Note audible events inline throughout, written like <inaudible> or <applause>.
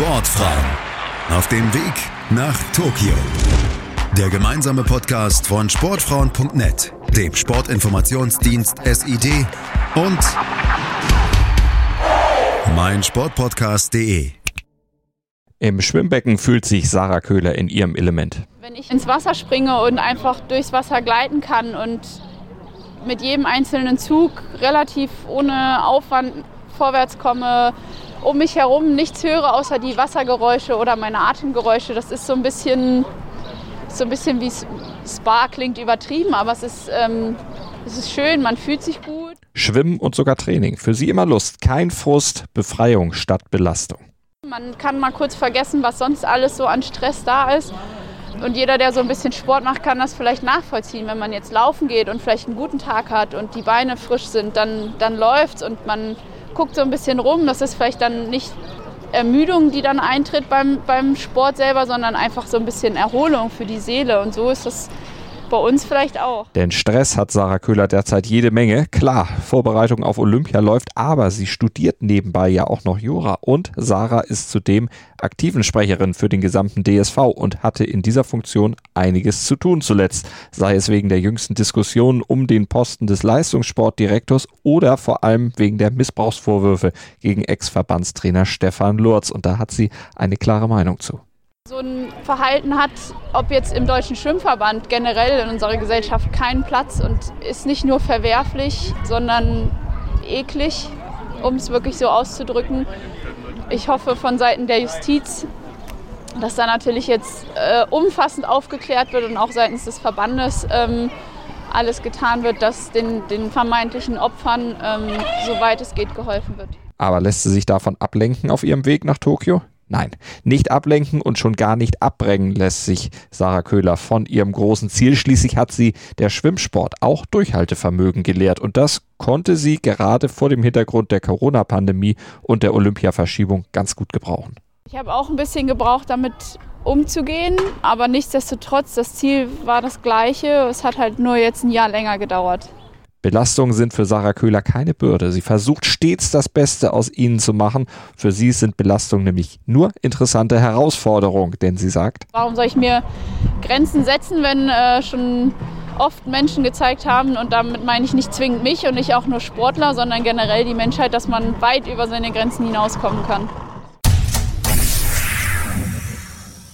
Sportfrauen auf dem Weg nach Tokio. Der gemeinsame Podcast von Sportfrauen.net, dem Sportinformationsdienst SID und meinsportpodcast.de. Im Schwimmbecken fühlt sich Sarah Köhler in ihrem Element. Wenn ich ins Wasser springe und einfach durchs Wasser gleiten kann und mit jedem einzelnen Zug relativ ohne Aufwand vorwärts komme, um mich herum nichts höre außer die Wassergeräusche oder meine Atemgeräusche. Das ist so ein bisschen, so ein bisschen wie Spa klingt übertrieben, aber es ist, ähm, es ist schön, man fühlt sich gut. Schwimmen und sogar Training. Für sie immer Lust, kein Frust, Befreiung statt Belastung. Man kann mal kurz vergessen, was sonst alles so an Stress da ist. Und jeder, der so ein bisschen Sport macht, kann das vielleicht nachvollziehen. Wenn man jetzt laufen geht und vielleicht einen guten Tag hat und die Beine frisch sind, dann, dann läuft und man guckt so ein bisschen rum. Das ist vielleicht dann nicht Ermüdung, die dann eintritt beim, beim Sport selber, sondern einfach so ein bisschen Erholung für die Seele. Und so ist das bei uns vielleicht auch. Denn Stress hat Sarah Köhler derzeit jede Menge. Klar, Vorbereitung auf Olympia läuft, aber sie studiert nebenbei ja auch noch Jura und Sarah ist zudem aktiven Sprecherin für den gesamten DSV und hatte in dieser Funktion einiges zu tun zuletzt, sei es wegen der jüngsten Diskussionen um den Posten des Leistungssportdirektors oder vor allem wegen der Missbrauchsvorwürfe gegen Ex-Verbandstrainer Stefan Lurz und da hat sie eine klare Meinung zu so ein Verhalten hat, ob jetzt im Deutschen Schwimmverband generell in unserer Gesellschaft keinen Platz und ist nicht nur verwerflich, sondern eklig, um es wirklich so auszudrücken. Ich hoffe von Seiten der Justiz, dass da natürlich jetzt äh, umfassend aufgeklärt wird und auch seitens des Verbandes ähm, alles getan wird, dass den, den vermeintlichen Opfern, ähm, soweit es geht, geholfen wird. Aber lässt sie sich davon ablenken auf ihrem Weg nach Tokio? Nein, nicht ablenken und schon gar nicht abbringen lässt sich Sarah Köhler von ihrem großen Ziel. Schließlich hat sie der Schwimmsport auch Durchhaltevermögen gelehrt und das konnte sie gerade vor dem Hintergrund der Corona-Pandemie und der Olympiaverschiebung ganz gut gebrauchen. Ich habe auch ein bisschen gebraucht, damit umzugehen, aber nichtsdestotrotz, das Ziel war das gleiche. Es hat halt nur jetzt ein Jahr länger gedauert. Belastungen sind für Sarah Köhler keine Bürde. Sie versucht stets das Beste aus ihnen zu machen. Für sie sind Belastungen nämlich nur interessante Herausforderungen, denn sie sagt, warum soll ich mir Grenzen setzen, wenn äh, schon oft Menschen gezeigt haben, und damit meine ich nicht zwingend mich und nicht auch nur Sportler, sondern generell die Menschheit, dass man weit über seine Grenzen hinauskommen kann.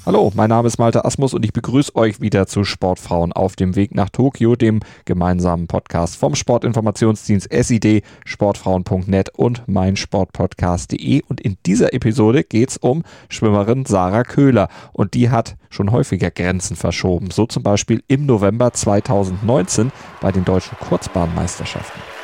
Hallo, mein Name ist Malte Asmus und ich begrüße euch wieder zu Sportfrauen auf dem Weg nach Tokio, dem gemeinsamen Podcast vom Sportinformationsdienst SID, sportfrauen.net und meinsportpodcast.de. Und in dieser Episode geht es um Schwimmerin Sarah Köhler und die hat schon häufiger Grenzen verschoben, so zum Beispiel im November 2019 bei den deutschen Kurzbahnmeisterschaften.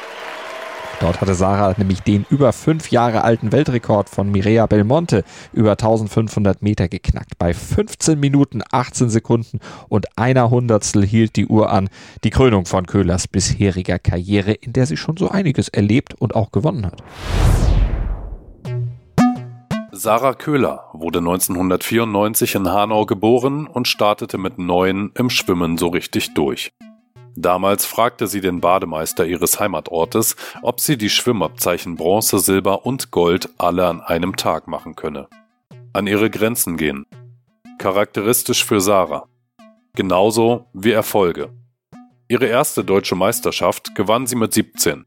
Dort hatte Sarah nämlich den über fünf Jahre alten Weltrekord von Mireia Belmonte über 1500 Meter geknackt. Bei 15 Minuten 18 Sekunden und einer Hundertstel hielt die Uhr an. Die Krönung von Köhlers bisheriger Karriere, in der sie schon so einiges erlebt und auch gewonnen hat. Sarah Köhler wurde 1994 in Hanau geboren und startete mit neun im Schwimmen so richtig durch. Damals fragte sie den Bademeister ihres Heimatortes, ob sie die Schwimmabzeichen Bronze, Silber und Gold alle an einem Tag machen könne. An ihre Grenzen gehen. Charakteristisch für Sarah. Genauso wie Erfolge. Ihre erste deutsche Meisterschaft gewann sie mit 17.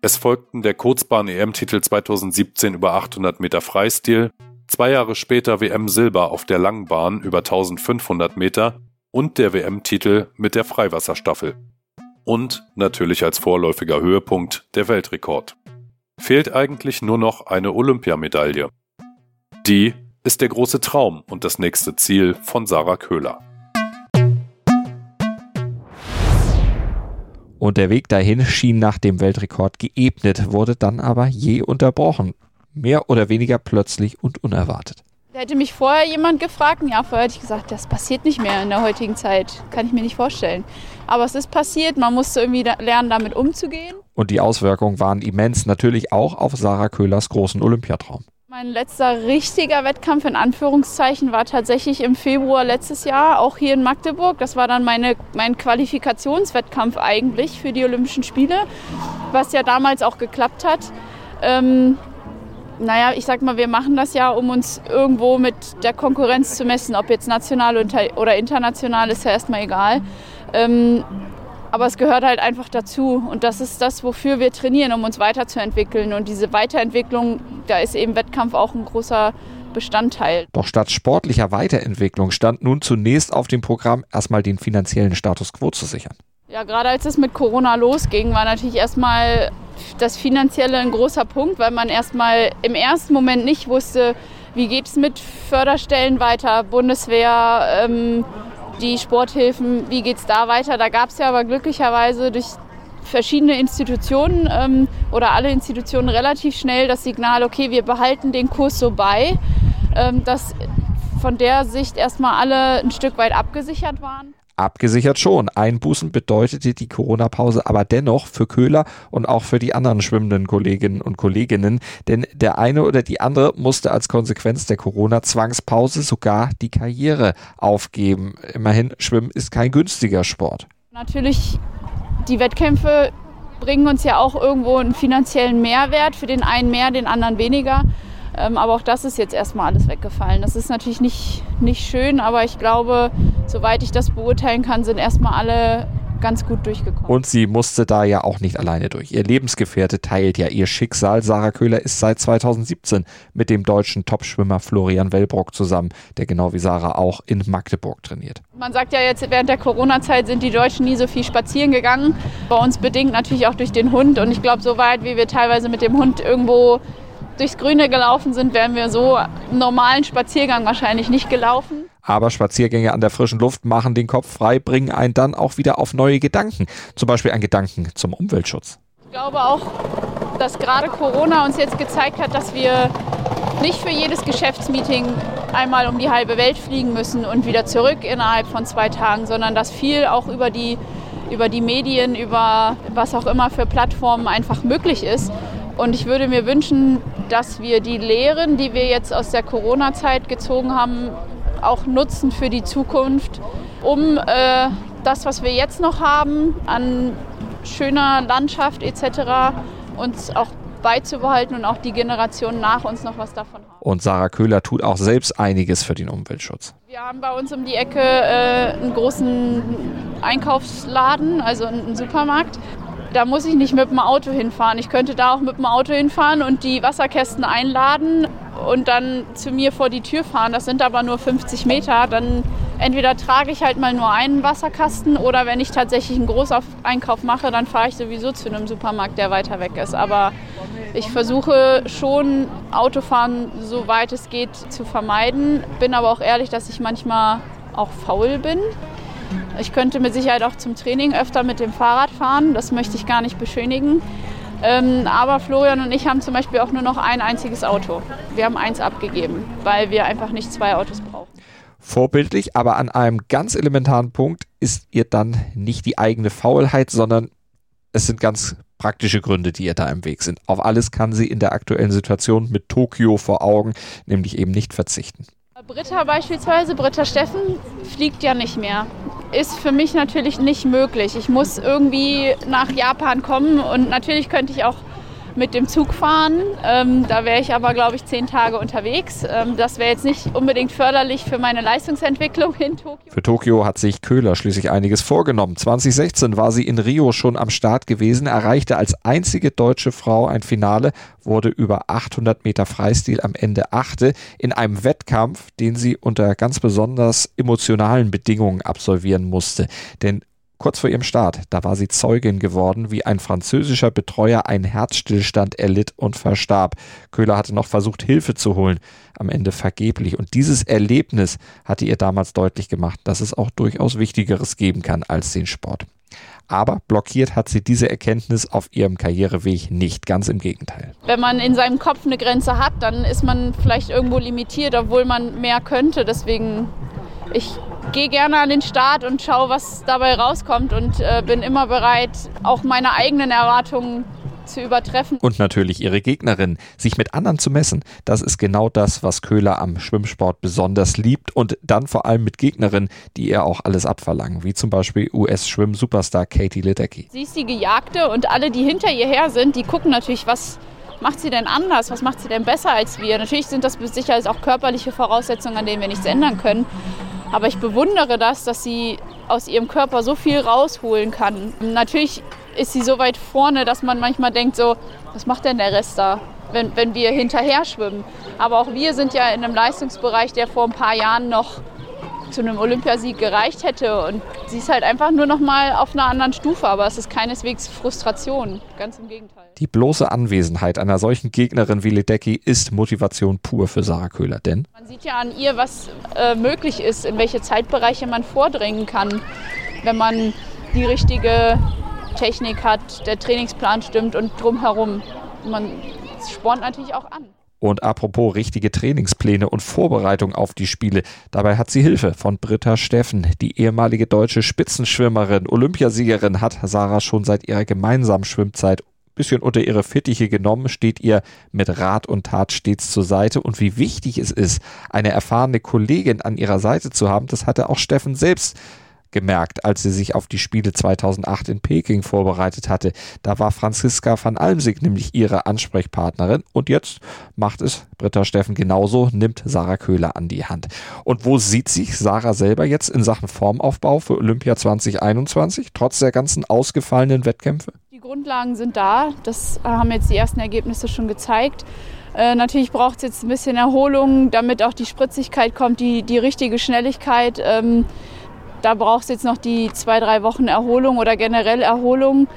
Es folgten der Kurzbahn-EM-Titel 2017 über 800 Meter Freistil, zwei Jahre später WM-Silber auf der Langbahn über 1500 Meter und der WM-Titel mit der Freiwasserstaffel. Und natürlich als vorläufiger Höhepunkt der Weltrekord. Fehlt eigentlich nur noch eine Olympiamedaille. Die ist der große Traum und das nächste Ziel von Sarah Köhler. Und der Weg dahin schien nach dem Weltrekord geebnet, wurde dann aber je unterbrochen. Mehr oder weniger plötzlich und unerwartet. Hätte mich vorher jemand gefragt, ja, vorher hätte ich gesagt, das passiert nicht mehr in der heutigen Zeit. Kann ich mir nicht vorstellen. Aber es ist passiert, man musste irgendwie lernen, damit umzugehen. Und die Auswirkungen waren immens, natürlich auch auf Sarah Köhlers großen Olympiatraum. Mein letzter richtiger Wettkampf in Anführungszeichen war tatsächlich im Februar letztes Jahr, auch hier in Magdeburg. Das war dann meine, mein Qualifikationswettkampf eigentlich für die Olympischen Spiele, was ja damals auch geklappt hat. Ähm, Naja, ich sag mal, wir machen das ja, um uns irgendwo mit der Konkurrenz zu messen. Ob jetzt national oder international, ist ja erstmal egal. Ähm, aber es gehört halt einfach dazu. Und das ist das, wofür wir trainieren, um uns weiterzuentwickeln. Und diese Weiterentwicklung, da ist eben Wettkampf auch ein großer Bestandteil. Doch statt sportlicher Weiterentwicklung stand nun zunächst auf dem Programm, erstmal den finanziellen Status quo zu sichern. Ja, gerade als es mit Corona losging, war natürlich erstmal das Finanzielle ein großer Punkt, weil man erstmal im ersten Moment nicht wusste, wie geht es mit Förderstellen weiter, Bundeswehr, ähm, die Sporthilfen, wie geht es da weiter. Da gab es ja aber glücklicherweise durch verschiedene Institutionen ähm, oder alle Institutionen relativ schnell das Signal, okay, wir behalten den Kurs so bei, ähm, dass von der Sicht erstmal alle ein Stück weit abgesichert waren. Abgesichert schon. Einbußen bedeutete die Corona-Pause aber dennoch für Köhler und auch für die anderen schwimmenden Kolleginnen und Kolleginnen, denn der eine oder die andere musste als Konsequenz der Corona-Zwangspause sogar die Karriere aufgeben. Immerhin, Schwimmen ist kein günstiger Sport. Natürlich, die Wettkämpfe bringen uns ja auch irgendwo einen finanziellen Mehrwert, für den einen mehr, den anderen weniger. Ähm, aber auch das ist jetzt erstmal alles weggefallen. Das ist natürlich nicht, nicht schön, aber ich glaube, soweit ich das beurteilen kann, sind erstmal alle ganz gut durchgekommen. Und sie musste da ja auch nicht alleine durch. Ihr Lebensgefährte teilt ja ihr Schicksal. Sarah Köhler ist seit 2017 mit dem deutschen Topschwimmer Florian Wellbrock zusammen, der genau wie Sarah auch in Magdeburg trainiert. Man sagt ja jetzt, während der Corona-Zeit sind die Deutschen nie so viel spazieren gegangen. Bei uns bedingt natürlich auch durch den Hund. Und ich glaube, so weit, wie wir teilweise mit dem Hund irgendwo durchs Grüne gelaufen sind, wären wir so einen normalen Spaziergang wahrscheinlich nicht gelaufen. Aber Spaziergänge an der frischen Luft machen den Kopf frei, bringen einen dann auch wieder auf neue Gedanken. Zum Beispiel einen Gedanken zum Umweltschutz. Ich glaube auch, dass gerade Corona uns jetzt gezeigt hat, dass wir nicht für jedes Geschäftsmeeting einmal um die halbe Welt fliegen müssen und wieder zurück innerhalb von zwei Tagen, sondern dass viel auch über die, über die Medien, über was auch immer für Plattformen einfach möglich ist. Und ich würde mir wünschen, dass wir die Lehren, die wir jetzt aus der Corona-Zeit gezogen haben, auch nutzen für die Zukunft, um äh, das, was wir jetzt noch haben, an schöner Landschaft etc., uns auch beizubehalten und auch die Generationen nach uns noch was davon haben. Und Sarah Köhler tut auch selbst einiges für den Umweltschutz. Wir haben bei uns um die Ecke äh, einen großen Einkaufsladen, also einen Supermarkt. Da muss ich nicht mit dem Auto hinfahren. Ich könnte da auch mit dem Auto hinfahren und die Wasserkästen einladen und dann zu mir vor die Tür fahren. Das sind aber nur 50 Meter. Dann entweder trage ich halt mal nur einen Wasserkasten oder wenn ich tatsächlich einen Großeinkauf mache, dann fahre ich sowieso zu einem Supermarkt, der weiter weg ist. Aber ich versuche schon Autofahren, soweit es geht, zu vermeiden. Bin aber auch ehrlich, dass ich manchmal auch faul bin. Ich könnte mit Sicherheit auch zum Training öfter mit dem Fahrrad fahren, das möchte ich gar nicht beschönigen. Ähm, aber Florian und ich haben zum Beispiel auch nur noch ein einziges Auto. Wir haben eins abgegeben, weil wir einfach nicht zwei Autos brauchen. Vorbildlich, aber an einem ganz elementaren Punkt ist ihr dann nicht die eigene Faulheit, sondern es sind ganz praktische Gründe, die ihr da im Weg sind. Auf alles kann sie in der aktuellen Situation mit Tokio vor Augen nämlich eben nicht verzichten. Britta beispielsweise, Britta Steffen, fliegt ja nicht mehr. Ist für mich natürlich nicht möglich. Ich muss irgendwie nach Japan kommen und natürlich könnte ich auch mit dem Zug fahren. Ähm, da wäre ich aber, glaube ich, zehn Tage unterwegs. Ähm, das wäre jetzt nicht unbedingt förderlich für meine Leistungsentwicklung in Tokio. Für Tokio hat sich Köhler schließlich einiges vorgenommen. 2016 war sie in Rio schon am Start gewesen, erreichte als einzige deutsche Frau ein Finale, wurde über 800 Meter Freistil am Ende achte in einem Wettkampf, den sie unter ganz besonders emotionalen Bedingungen absolvieren musste. Denn Kurz vor ihrem Start, da war sie Zeugin geworden, wie ein französischer Betreuer einen Herzstillstand erlitt und verstarb. Köhler hatte noch versucht, Hilfe zu holen, am Ende vergeblich. Und dieses Erlebnis hatte ihr damals deutlich gemacht, dass es auch durchaus Wichtigeres geben kann als den Sport. Aber blockiert hat sie diese Erkenntnis auf ihrem Karriereweg nicht, ganz im Gegenteil. Wenn man in seinem Kopf eine Grenze hat, dann ist man vielleicht irgendwo limitiert, obwohl man mehr könnte. Deswegen, ich gehe gerne an den Start und schaue, was dabei rauskommt und äh, bin immer bereit, auch meine eigenen Erwartungen zu übertreffen. Und natürlich ihre Gegnerin. Sich mit anderen zu messen, das ist genau das, was Köhler am Schwimmsport besonders liebt und dann vor allem mit Gegnerinnen, die ihr auch alles abverlangen, wie zum Beispiel US-Schwimm-Superstar Katie Ledecky. Sie ist die Gejagte und alle, die hinter ihr her sind, die gucken natürlich, was macht sie denn anders? Was macht sie denn besser als wir? Natürlich sind das Sicherheit auch körperliche Voraussetzungen, an denen wir nichts ändern können. Aber ich bewundere das, dass sie aus ihrem Körper so viel rausholen kann. Natürlich ist sie so weit vorne, dass man manchmal denkt, so, was macht denn der Rest da, wenn, wenn wir hinterher schwimmen? Aber auch wir sind ja in einem Leistungsbereich, der vor ein paar Jahren noch zu einem Olympiasieg gereicht hätte. Und sie ist halt einfach nur noch mal auf einer anderen Stufe, aber es ist keineswegs Frustration, ganz im Gegenteil. Die bloße Anwesenheit einer solchen Gegnerin wie Ledecky ist Motivation pur für Sarah Köhler, denn man sieht ja an ihr, was äh, möglich ist, in welche Zeitbereiche man vordringen kann, wenn man die richtige Technik hat, der Trainingsplan stimmt und drumherum. Man spornt natürlich auch an. Und apropos richtige Trainingspläne und Vorbereitung auf die Spiele, dabei hat sie Hilfe von Britta Steffen. Die ehemalige deutsche Spitzenschwimmerin, Olympiasiegerin hat Sarah schon seit ihrer gemeinsamen Schwimmzeit bisschen unter ihre Fittiche genommen, steht ihr mit Rat und Tat stets zur Seite. Und wie wichtig es ist, eine erfahrene Kollegin an ihrer Seite zu haben, das hatte auch Steffen selbst gemerkt, als sie sich auf die Spiele 2008 in Peking vorbereitet hatte. Da war Franziska van Almsig nämlich ihre Ansprechpartnerin und jetzt macht es Britta Steffen genauso, nimmt Sarah Köhler an die Hand. Und wo sieht sich Sarah selber jetzt in Sachen Formaufbau für Olympia 2021, trotz der ganzen ausgefallenen Wettkämpfe? Die Grundlagen sind da, das haben jetzt die ersten Ergebnisse schon gezeigt. Äh, natürlich braucht es jetzt ein bisschen Erholung, damit auch die Spritzigkeit kommt, die, die richtige Schnelligkeit. Ähm, da braucht es jetzt noch die zwei, drei Wochen Erholung oder generell Erholung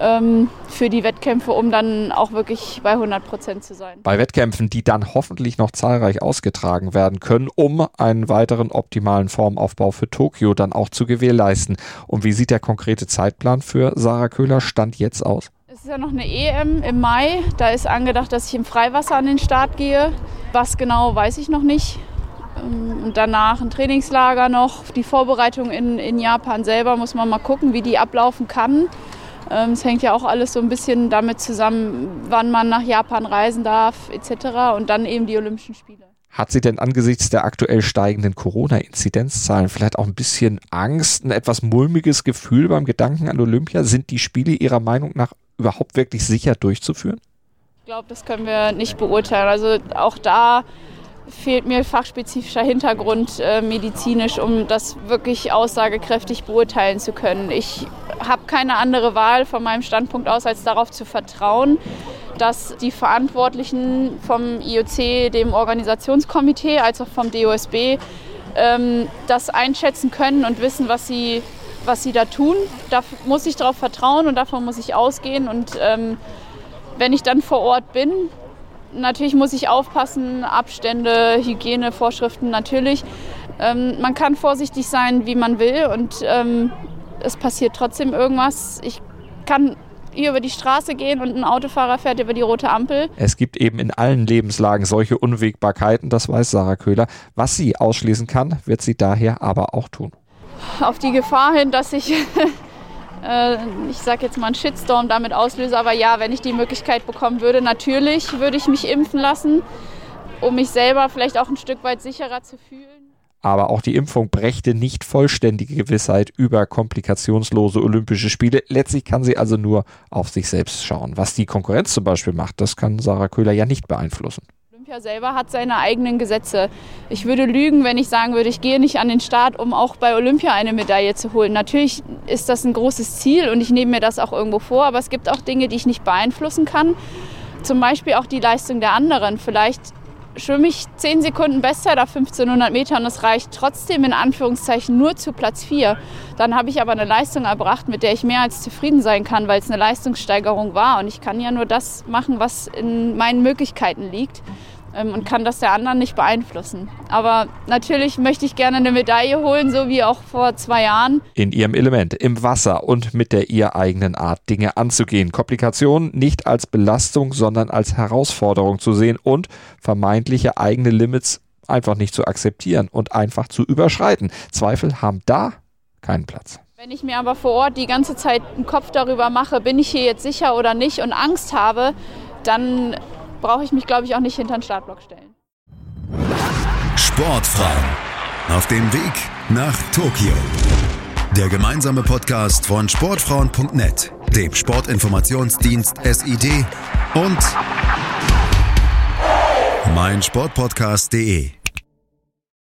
ähm, für die Wettkämpfe, um dann auch wirklich bei 100 Prozent zu sein. Bei Wettkämpfen, die dann hoffentlich noch zahlreich ausgetragen werden können, um einen weiteren optimalen Formaufbau für Tokio dann auch zu gewährleisten. Und wie sieht der konkrete Zeitplan für Sarah Köhler Stand jetzt aus? Es ist ja noch eine EM im Mai. Da ist angedacht, dass ich im Freiwasser an den Start gehe. Was genau, weiß ich noch nicht. Ähm, und danach ein Trainingslager noch. Die Vorbereitung in, in Japan selber muss man mal gucken, wie die ablaufen kann. Ähm, es hängt ja auch alles so ein bisschen damit zusammen, wann man nach Japan reisen darf etc. Und dann eben die Olympischen Spiele. Hat sie denn angesichts der aktuell steigenden Corona-Inzidenzzahlen vielleicht auch ein bisschen Angst, ein etwas mulmiges Gefühl beim Gedanken an Olympia? Sind die Spiele Ihrer Meinung nach überhaupt wirklich sicher durchzuführen? Ich glaube, das können wir nicht beurteilen. Also auch da fehlt mir fachspezifischer Hintergrund äh, medizinisch, um das wirklich aussagekräftig beurteilen zu können. Ich habe keine andere Wahl von meinem Standpunkt aus, als darauf zu vertrauen, dass die Verantwortlichen vom IOC, dem Organisationskomitee, als auch vom DOSB ähm, das einschätzen können und wissen, was sie, was sie da tun. Da muss ich darauf vertrauen und davon muss ich ausgehen. Und ähm, wenn ich dann vor Ort bin, Natürlich muss ich aufpassen, Abstände, Hygienevorschriften natürlich. Ähm, man kann vorsichtig sein, wie man will und ähm, es passiert trotzdem irgendwas. Ich kann hier über die Straße gehen und ein Autofahrer fährt über die rote Ampel. Es gibt eben in allen Lebenslagen solche Unwägbarkeiten, das weiß Sarah Köhler. Was sie ausschließen kann, wird sie daher aber auch tun. Auf die Gefahr hin, dass ich <laughs> äh, ich sage jetzt mal einen Shitstorm damit auslöse. Aber ja, wenn ich die Möglichkeit bekommen würde, natürlich würde ich mich impfen lassen, um mich selber vielleicht auch ein Stück weit sicherer zu fühlen. Aber auch die Impfung brächte nicht vollständige Gewissheit über komplikationslose Olympische Spiele. Letztlich kann sie also nur auf sich selbst schauen. Was die Konkurrenz zum Beispiel macht, das kann Sarah Köhler ja nicht beeinflussen. Olympia selber hat seine eigenen Gesetze. Ich würde lügen, wenn ich sagen würde, ich gehe nicht an den Start, um auch bei Olympia eine Medaille zu holen. Natürlich ist das ein großes Ziel und ich nehme mir das auch irgendwo vor, aber es gibt auch Dinge, die ich nicht beeinflussen kann. Zum Beispiel auch die Leistung der anderen. Vielleicht schwimme ich 10 Sekunden besser, da 1500 Meter und es reicht trotzdem in Anführungszeichen nur zu Platz 4. Dann habe ich aber eine Leistung erbracht, mit der ich mehr als zufrieden sein kann, weil es eine Leistungssteigerung war und ich kann ja nur das machen, was in meinen Möglichkeiten liegt und kann das der anderen nicht beeinflussen. Aber natürlich möchte ich gerne eine Medaille holen, so wie auch vor zwei Jahren. In ihrem Element, im Wasser und mit der ihr eigenen Art, Dinge anzugehen. Komplikationen nicht als Belastung, sondern als Herausforderung zu sehen und vermeintliche eigene Limits einfach nicht zu akzeptieren und einfach zu überschreiten. Zweifel haben da keinen Platz. Wenn ich mir aber vor Ort die ganze Zeit einen Kopf darüber mache, bin ich hier jetzt sicher oder nicht und Angst habe, dann brauche ich mich, glaube ich, auch nicht hinter den Startblock stellen. Sportfrauen auf dem Weg nach Tokio. Der gemeinsame Podcast von Sportfrauen.net, dem Sportinformationsdienst SID und mein Sportpodcast.de